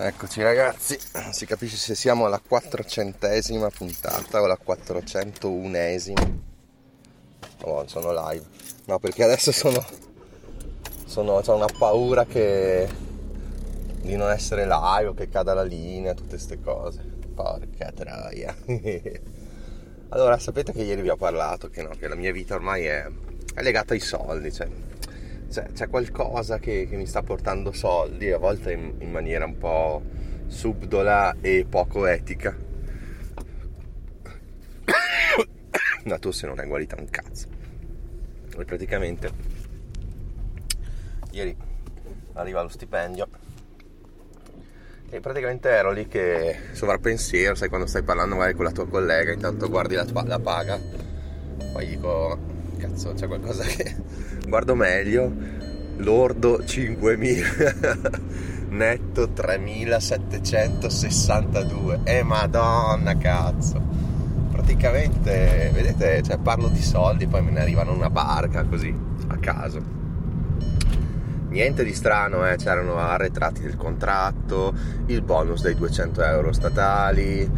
Eccoci ragazzi, si capisce se siamo alla quattrocentesima puntata o alla 401esima. Oh, sono live. No, perché adesso sono. sono ho una paura che. di non essere live o che cada la linea, tutte queste cose. Porca troia. allora, sapete che ieri vi ho parlato che, no, che la mia vita ormai è, è legata ai soldi, cioè c'è, c'è qualcosa che, che, mi sta portando soldi, a volte in, in, maniera un po' subdola e poco etica. La tosse non è guarita un cazzo. E praticamente ieri arriva lo stipendio e praticamente ero lì che sovrappensiero, sai quando stai parlando magari con la tua collega, intanto guardi la, la paga, poi dico cazzo c'è qualcosa che guardo meglio lordo 5.000 netto 3.762 e eh, madonna cazzo praticamente vedete cioè, parlo di soldi poi me ne arrivano una barca così a caso niente di strano eh? c'erano arretrati del contratto il bonus dei 200 euro statali eh,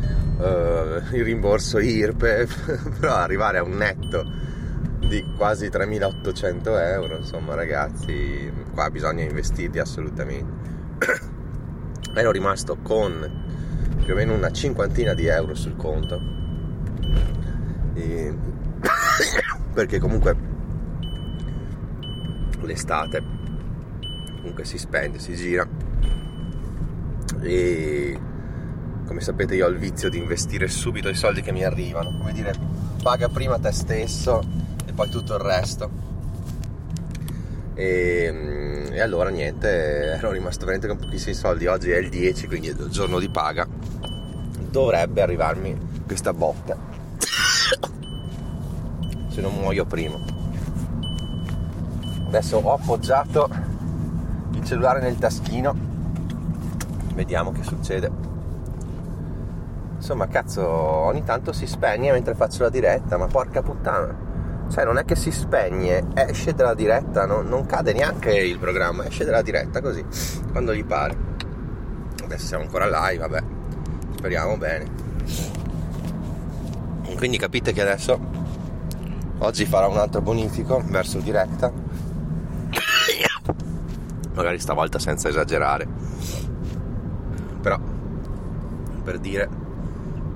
il rimborso IRPEF però arrivare a un netto di quasi 3800 euro insomma ragazzi qua bisogna investirli assolutamente. Ero rimasto con più o meno una cinquantina di euro sul conto. E... perché comunque l'estate comunque si spende si gira. E come sapete io ho il vizio di investire subito i soldi che mi arrivano. Come dire paga prima te stesso poi tutto il resto. E, mm, e, allora niente, ero rimasto veramente con pochissimi soldi. Oggi è il 10, quindi è il giorno di paga. Dovrebbe arrivarmi questa botta. Se non muoio prima. Adesso ho appoggiato il cellulare nel taschino. Vediamo che succede. Insomma, cazzo, ogni tanto si spegne mentre faccio la diretta, ma porca puttana cioè non è che si spegne, esce dalla diretta, no? non cade neanche il programma, esce dalla diretta così, quando gli pare. Adesso siamo ancora live, vabbè, speriamo bene. Quindi capite che adesso oggi farà un altro bonifico verso diretta. Magari stavolta senza esagerare. Però per dire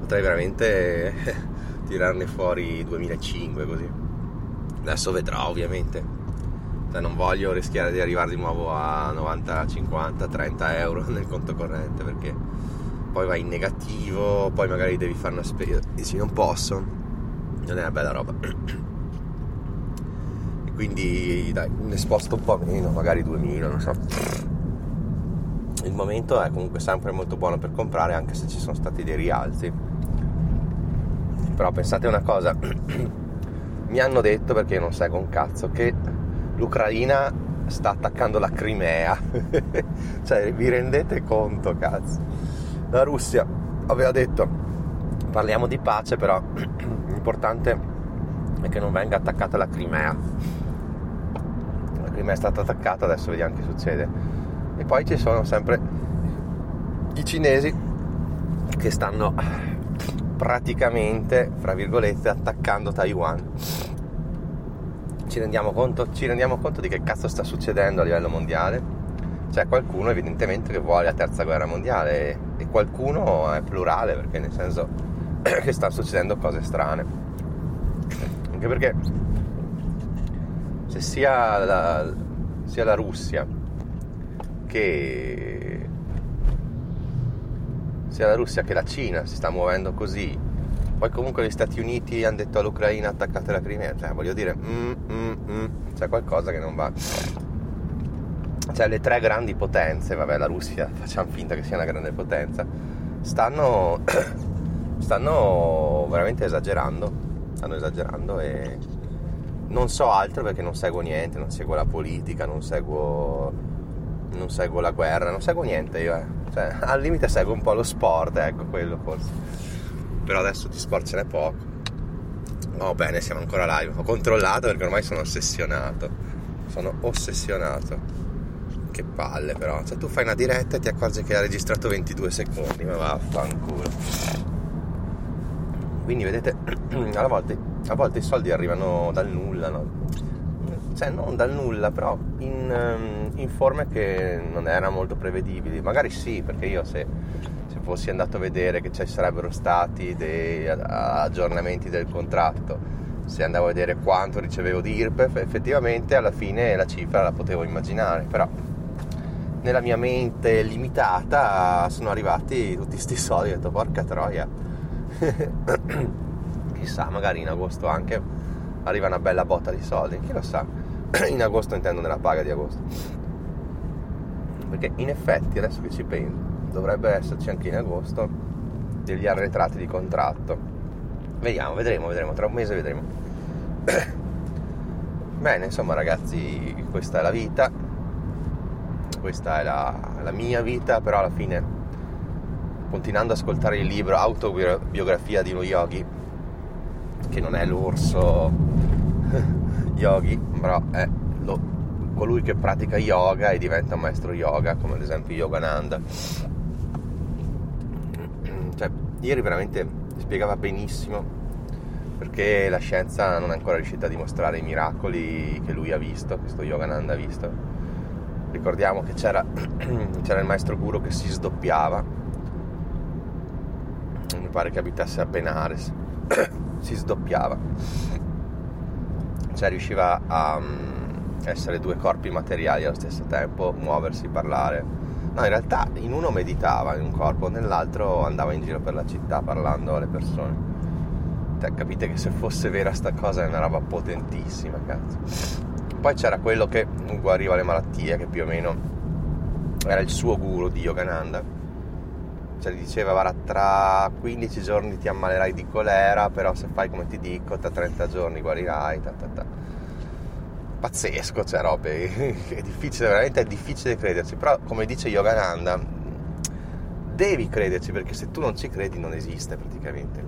potrei veramente tirarne fuori 2005 così adesso vedrò ovviamente. Cioè, non voglio rischiare di arrivare di nuovo a 90, 50, 30 euro nel conto corrente perché poi vai in negativo poi magari devi fare una spesa. Dici non posso. Non è una bella roba. E quindi dai ne sposto un po' meno magari 2000 non so. Il momento è comunque sempre molto buono per comprare anche se ci sono stati dei rialzi. Però pensate una cosa mi hanno detto, perché non seguo un cazzo, che l'Ucraina sta attaccando la Crimea. cioè, vi rendete conto, cazzo? La Russia aveva detto, parliamo di pace, però l'importante è che non venga attaccata la Crimea. La Crimea è stata attaccata, adesso vediamo che succede. E poi ci sono sempre i cinesi che stanno praticamente, fra virgolette, attaccando Taiwan. Ci rendiamo, conto, ci rendiamo conto di che cazzo sta succedendo a livello mondiale? C'è qualcuno evidentemente che vuole la terza guerra mondiale e, e qualcuno è plurale perché nel senso che stanno succedendo cose strane. Anche perché se sia la, sia la Russia che sia la Russia che la Cina si sta muovendo così. Poi comunque gli Stati Uniti hanno detto all'Ucraina attaccate la Crimea, cioè voglio dire, mm, mm, mm, c'è qualcosa che non va. Cioè le tre grandi potenze, vabbè la Russia, facciamo finta che sia una grande potenza, stanno, stanno veramente esagerando, stanno esagerando e non so altro perché non seguo niente, non seguo la politica, non seguo, non seguo la guerra, non seguo niente io, eh cioè, al limite seguo un po' lo sport, ecco quello forse. Però adesso ce n'è poco. Oh bene, siamo ancora live. Ho controllato perché ormai sono ossessionato. Sono ossessionato. che palle però, cioè tu fai una diretta e ti accorgi che ha registrato 22 secondi, ma vaffanculo. Quindi vedete, a volte, a volte i soldi arrivano dal nulla, no? Cioè non dal nulla, però in, ehm, in, forme che non erano molto prevedibili. Magari sì, perché io se fossi andato a vedere che ci sarebbero stati dei aggiornamenti del contratto, se andavo a vedere quanto ricevevo di IRPEF, effettivamente alla fine la cifra la potevo immaginare, però nella mia mente limitata sono arrivati tutti questi soldi, ho detto porca troia. Chissà, magari in agosto anche arriva una bella botta di soldi, chi lo sa. in agosto intendo nella paga di agosto. Perché in effetti, adesso che ci penso, dovrebbe esserci anche in agosto degli arretrati di contratto. Vediamo, vedremo, vedremo, tra un mese vedremo. Bene, insomma ragazzi, questa è la vita questa è la, la mia vita, però alla fine, continuando ad ascoltare il libro Autobiografia di uno yogi, che non è l'orso yogi, però è lo, colui che pratica yoga e diventa maestro yoga, come ad esempio Yogananda. Ieri veramente spiegava benissimo perché la scienza non è ancora riuscita a dimostrare i miracoli che lui ha visto, questo Yogananda ha visto. Ricordiamo che c'era, c'era il maestro guru che si sdoppiava mi pare che abitasse a Benares si sdoppiava. Cioè riusciva a um, essere due corpi materiali allo stesso tempo muoversi, parlare no in realtà in uno meditava in un corpo nell'altro andava in giro per la città parlando alle persone cioè, capite che se fosse vera sta cosa è una roba potentissima cazzo poi c'era quello che guariva le malattie, che più o meno era il suo guru di Yogananda. Cioè gli diceva, guarda, tra 15 giorni ti ammalerai di colera, però se fai come ti dico, tra 30 giorni guarirai. Ta, ta, ta. Pazzesco, cioè robe, è difficile, veramente è difficile crederci, però come dice Yogananda, devi crederci perché se tu non ci credi non esiste praticamente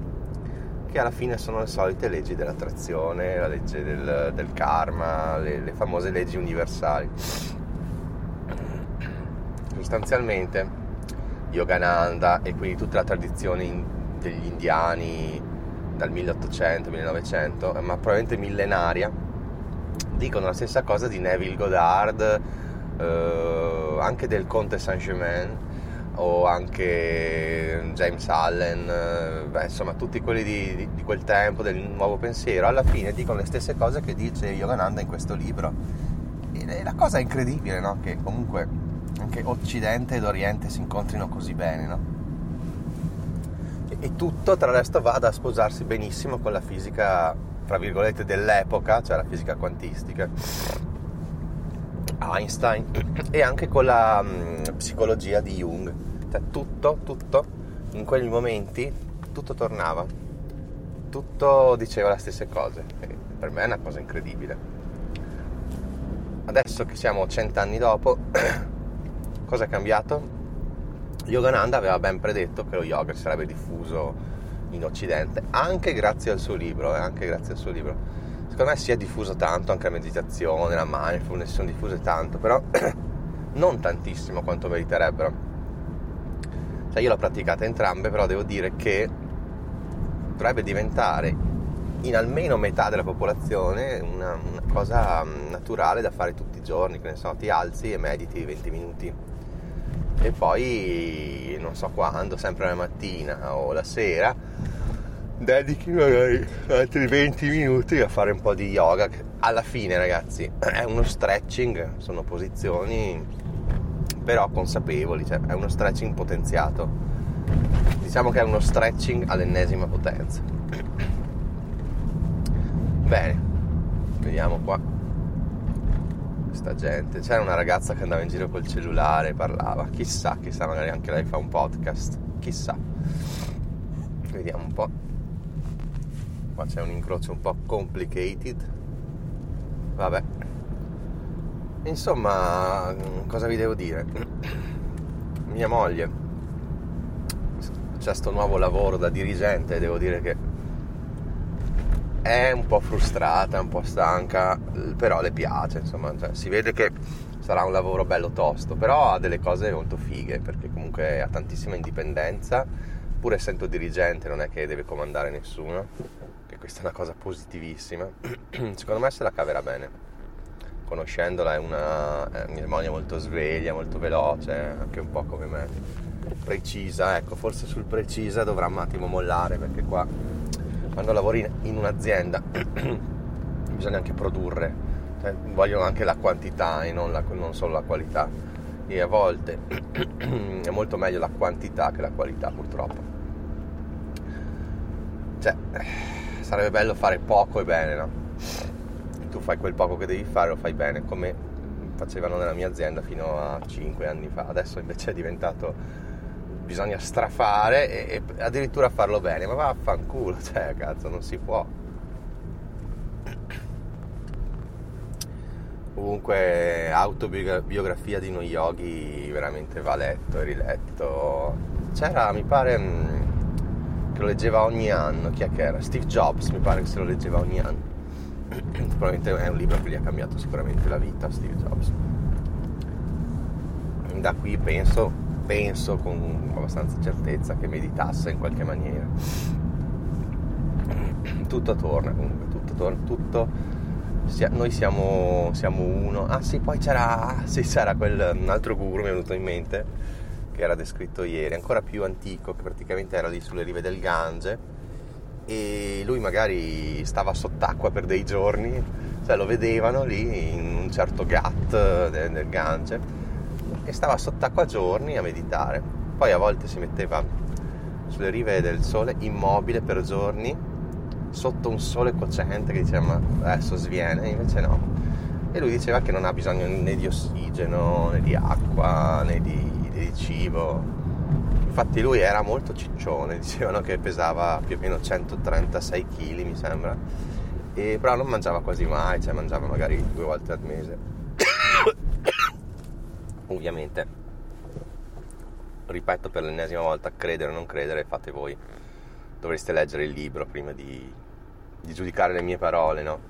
che alla fine sono le solite leggi dell'attrazione, la legge del, del karma, le, le, famose leggi universali. Sostanzialmente Yogananda e quindi tutta la tradizione degli indiani dal 1800-1900, ma probabilmente millenaria, dicono la stessa cosa di Neville Goddard, eh, anche del Conte Saint-Germain, o anche James Allen, eh, beh, insomma tutti quelli di, di, di, quel tempo, del nuovo pensiero, alla fine dicono le stesse cose che dice Yogananda in questo libro. E la cosa incredibile, no? Che comunque anche Occidente ed Oriente si incontrino così bene, no? E, tutto tra l'altro vada a sposarsi benissimo con la fisica, tra virgolette, dell'epoca, cioè la fisica quantistica Einstein e anche con la mh, mm, psicologia di Jung. Cioè tutto, tutto, in quei momenti, tutto tornava, tutto diceva le stesse cose. E per me è una cosa incredibile. Adesso che siamo cent'anni dopo, cosa è cambiato? Yogananda aveva ben predetto che lo yoga sarebbe diffuso in Occidente, anche grazie al suo libro, eh, anche grazie al suo libro secondo me si è diffuso tanto anche la meditazione, la mindfulness, sono diffuse tanto, però non tantissimo quanto meriterebbero. Cioè io l'ho praticata entrambe, però devo dire che dovrebbe diventare in almeno metà della popolazione una, una, cosa mm, naturale da fare tutti i giorni, che ne so, ti alzi e mediti 20 minuti e poi non so quando, sempre la mattina o la sera dedichi magari altri 20 minuti a fare un po' di yoga alla fine ragazzi è uno stretching sono posizioni però consapevoli cioè è uno stretching potenziato. Diciamo che è uno stretching all'ennesima potenza. Bene vediamo qua questa gente. C'era una ragazza che andava in giro col cellulare parlava. Chissà chissà magari anche lei fa un podcast. Chissà. Vediamo un po' qua c'è un incrocio un po' complicated. Vabbè. Insomma cosa vi devo dire? Mia moglie. C'è sto nuovo lavoro da dirigente devo dire che è un po' frustrata, un po' stanca, però le piace, insomma, cioè, si vede che sarà un lavoro bello tosto, però ha delle cose molto fighe perché comunque ha tantissima indipendenza, pur essendo dirigente non è che deve comandare nessuno, che questa è una cosa positivissima. Secondo me se la caverà bene. Conoscendola è una un'ermonia molto sveglia, molto veloce, anche un po' come me. Precisa, ecco, forse sul precisa dovrà un attimo mollare perché qua quando lavori in un'azienda bisogna anche produrre cioè, vogliono anche la quantità e non, la, non solo la qualità. E a volte è molto meglio la quantità che la qualità purtroppo. Cioè sarebbe bello fare poco e bene no? tu fai quel poco che devi fare lo fai bene come facevano nella mia azienda fino a 5 anni fa. Adesso invece è diventato bisogna strafare e, e addirittura farlo bene ma vaffanculo cioè cazzo non si può Comunque autobiografia di uno yogi veramente va letto e riletto. C'era, mi pare, mm, che lo leggeva ogni anno. Chi è che era? Steve Jobs, mi pare che se lo leggeva ogni anno. Probabilmente è un libro che gli ha cambiato sicuramente la vita, Steve Jobs. Da qui penso, penso con abbastanza certezza che meditasse in qualche maniera. Tutto torna comunque, tutto torna, tutto noi siamo, siamo, uno. Ah sì, poi c'era, sì, c'era quel, un altro guru, mi è venuto in mente, che era descritto ieri, ancora più antico, che praticamente era lì sulle rive del Gange e lui magari stava sott'acqua per dei giorni, cioè lo vedevano lì in un certo gat del, del Gange e stava sott'acqua giorni a meditare. Poi a volte si metteva sulle rive del sole immobile per giorni sotto un sole cocente che diceva ma adesso sviene, invece no. E lui diceva che non ha bisogno né di ossigeno, né di acqua, né di, né di cibo. Infatti lui era molto ciccione, dicevano che pesava più o meno 136 kg mi sembra, e però non mangiava quasi mai, cioè mangiava magari due volte al mese. Ovviamente, ripeto per l'ennesima volta, credere o non credere, fate voi. Dovreste leggere il libro prima di, di giudicare le mie parole, no?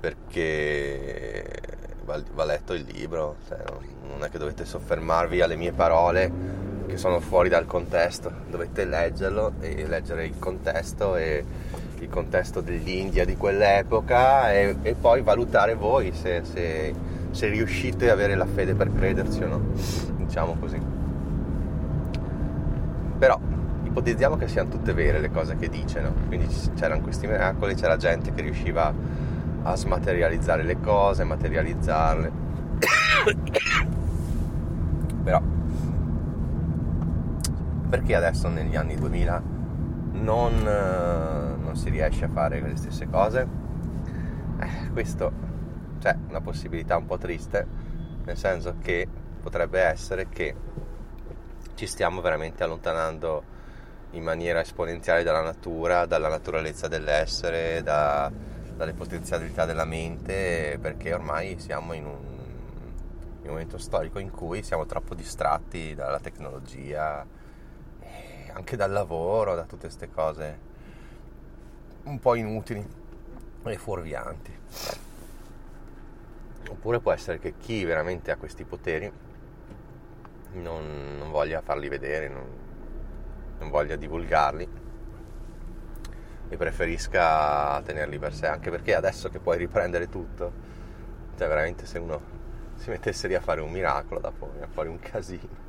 Perché va, va letto il libro, cioè, non è che dovete soffermarvi alle mie parole che sono fuori dal contesto, dovete leggerlo e leggere il contesto e il contesto dell'India di quell'epoca e, e poi valutare voi se, se, se riuscite ad avere la fede per crederci o no, diciamo così. Però ipotizziamo che siano tutte vere le cose che dice, no? Quindi c'erano questi miracoli, c'era gente che riusciva a smaterializzare le cose, materializzarle. Però perché adesso negli anni 2000 non, non si riesce a fare le stesse cose? Eh, questo c'è una possibilità un po' triste, nel senso che potrebbe essere che ci stiamo veramente allontanando in maniera esponenziale dalla natura, dalla naturalezza dell'essere, da, dalle potenzialità della mente, perché ormai siamo in un, in un, momento storico in cui siamo troppo distratti dalla tecnologia, anche dal lavoro, da tutte queste cose un po' inutili e fuorvianti. Oppure può essere che chi veramente ha questi poteri non, non voglia farli vedere, non, non voglia divulgarli e preferisca tenerli per sé, anche perché adesso che puoi riprendere tutto, cioè veramente se uno si mettesse lì a fare un miracolo dopo a fare un casino.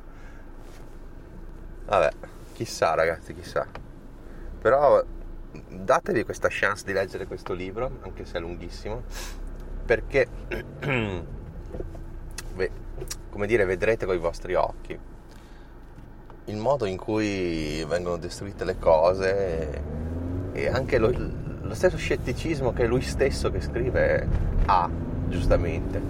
Vabbè, chissà ragazzi, chissà. Però datevi questa chance di leggere questo libro, anche se è lunghissimo, perché, come dire, vedrete con i vostri occhi il modo in cui vengono destruite le cose e, anche lo, lo stesso scetticismo che lui stesso che scrive ha, giustamente.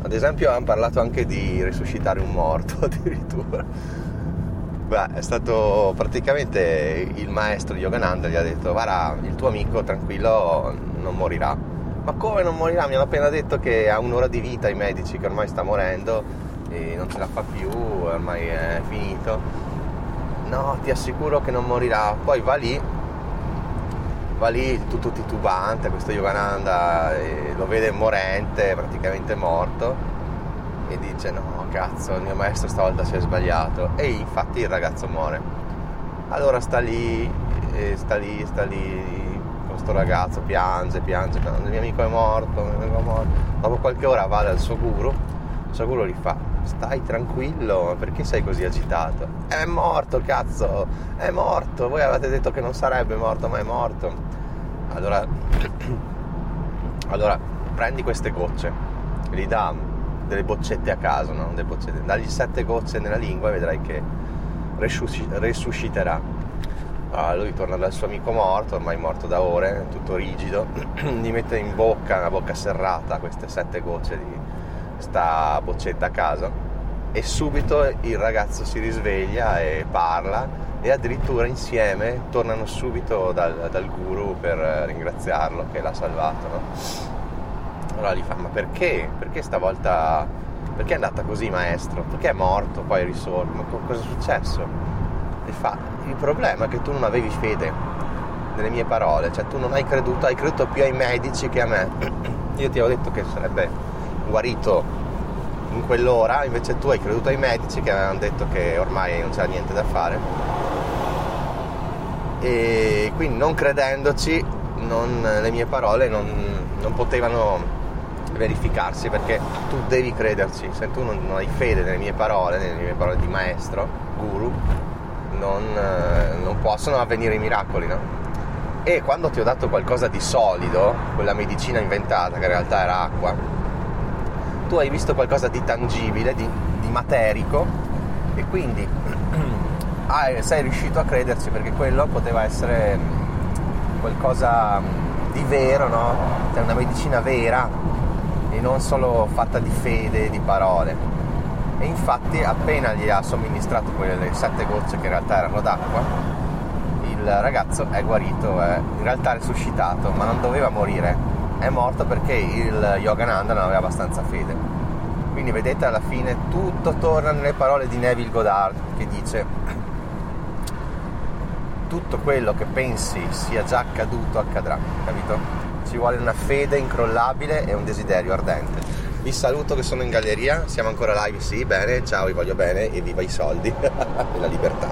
Ad esempio hanno parlato anche di risuscitare un morto addirittura. Beh, è stato praticamente il maestro Yogananda gli ha detto guarda il tuo amico tranquillo non morirà. Ma come non morirà? Mi hanno appena detto che ha un'ora di vita i medici che ormai sta morendo e non ce la fa più, ormai è finito. No, ti assicuro che non morirà. Poi va lì va lì tutto titubante, questo Yogananda lo vede morente, praticamente morto, e dice no cazzo, il mio maestro stavolta si è sbagliato. E infatti il ragazzo muore. Allora sta lì, sta lì, sta lì, con sto ragazzo, piange, piange, piange, il mio amico è morto, mio amico è morto. Dopo qualche ora va dal suo guru, il suo guru gli fa, stai tranquillo, perché sei così agitato? È morto, cazzo, è morto, voi avete detto che non sarebbe morto, ma è morto. Allora, allora prendi queste gocce, gli dà delle boccette a caso, no? Delle boccette. dagli sette gocce nella lingua e vedrai che resusciterà. Allora, lui torna dal suo amico morto, ormai morto da ore, tutto rigido, gli mette in bocca, una bocca serrata, queste sette gocce di sta boccetta a caso e subito il ragazzo si risveglia e parla e addirittura insieme tornano subito dal, dal guru per ringraziarlo che l'ha salvato. No? Allora gli fa, ma perché? Perché stavolta, perché è andata così maestro? Perché è morto, poi risorto? Ma cosa è successo? E fa, il problema è che tu non avevi fede nelle mie parole, cioè tu non hai creduto, hai creduto più ai medici che a me. Io ti avevo detto che sarebbe guarito in quell'ora, invece tu hai creduto ai medici che avevano detto che ormai non c'era niente da fare. E quindi non credendoci, non, le mie parole non, non, potevano verificarsi perché tu devi crederci, se tu non, non, hai fede nelle mie parole, nelle mie parole di maestro, guru, non, non possono avvenire i miracoli, no? E quando ti ho dato qualcosa di solido, quella medicina inventata che in realtà era acqua, tu hai visto qualcosa di tangibile, di, di materico e quindi hai, sei riuscito a crederci perché quello poteva essere mm, qualcosa mm, di vero, no? Cioè una medicina vera e non solo fatta di fede, di parole. E infatti appena gli ha somministrato quelle sette gocce che in realtà erano d'acqua, il ragazzo è guarito, è in realtà risuscitato, ma non doveva morire è morto perché il Yogananda non aveva abbastanza fede. Quindi vedete alla fine tutto torna nelle parole di Neville Goddard che dice tutto quello che pensi sia già accaduto accadrà, capito? Ci vuole una fede incrollabile e un desiderio ardente. Vi saluto che sono in galleria, siamo ancora live, sì, bene, ciao, vi voglio bene e viva i soldi e la libertà.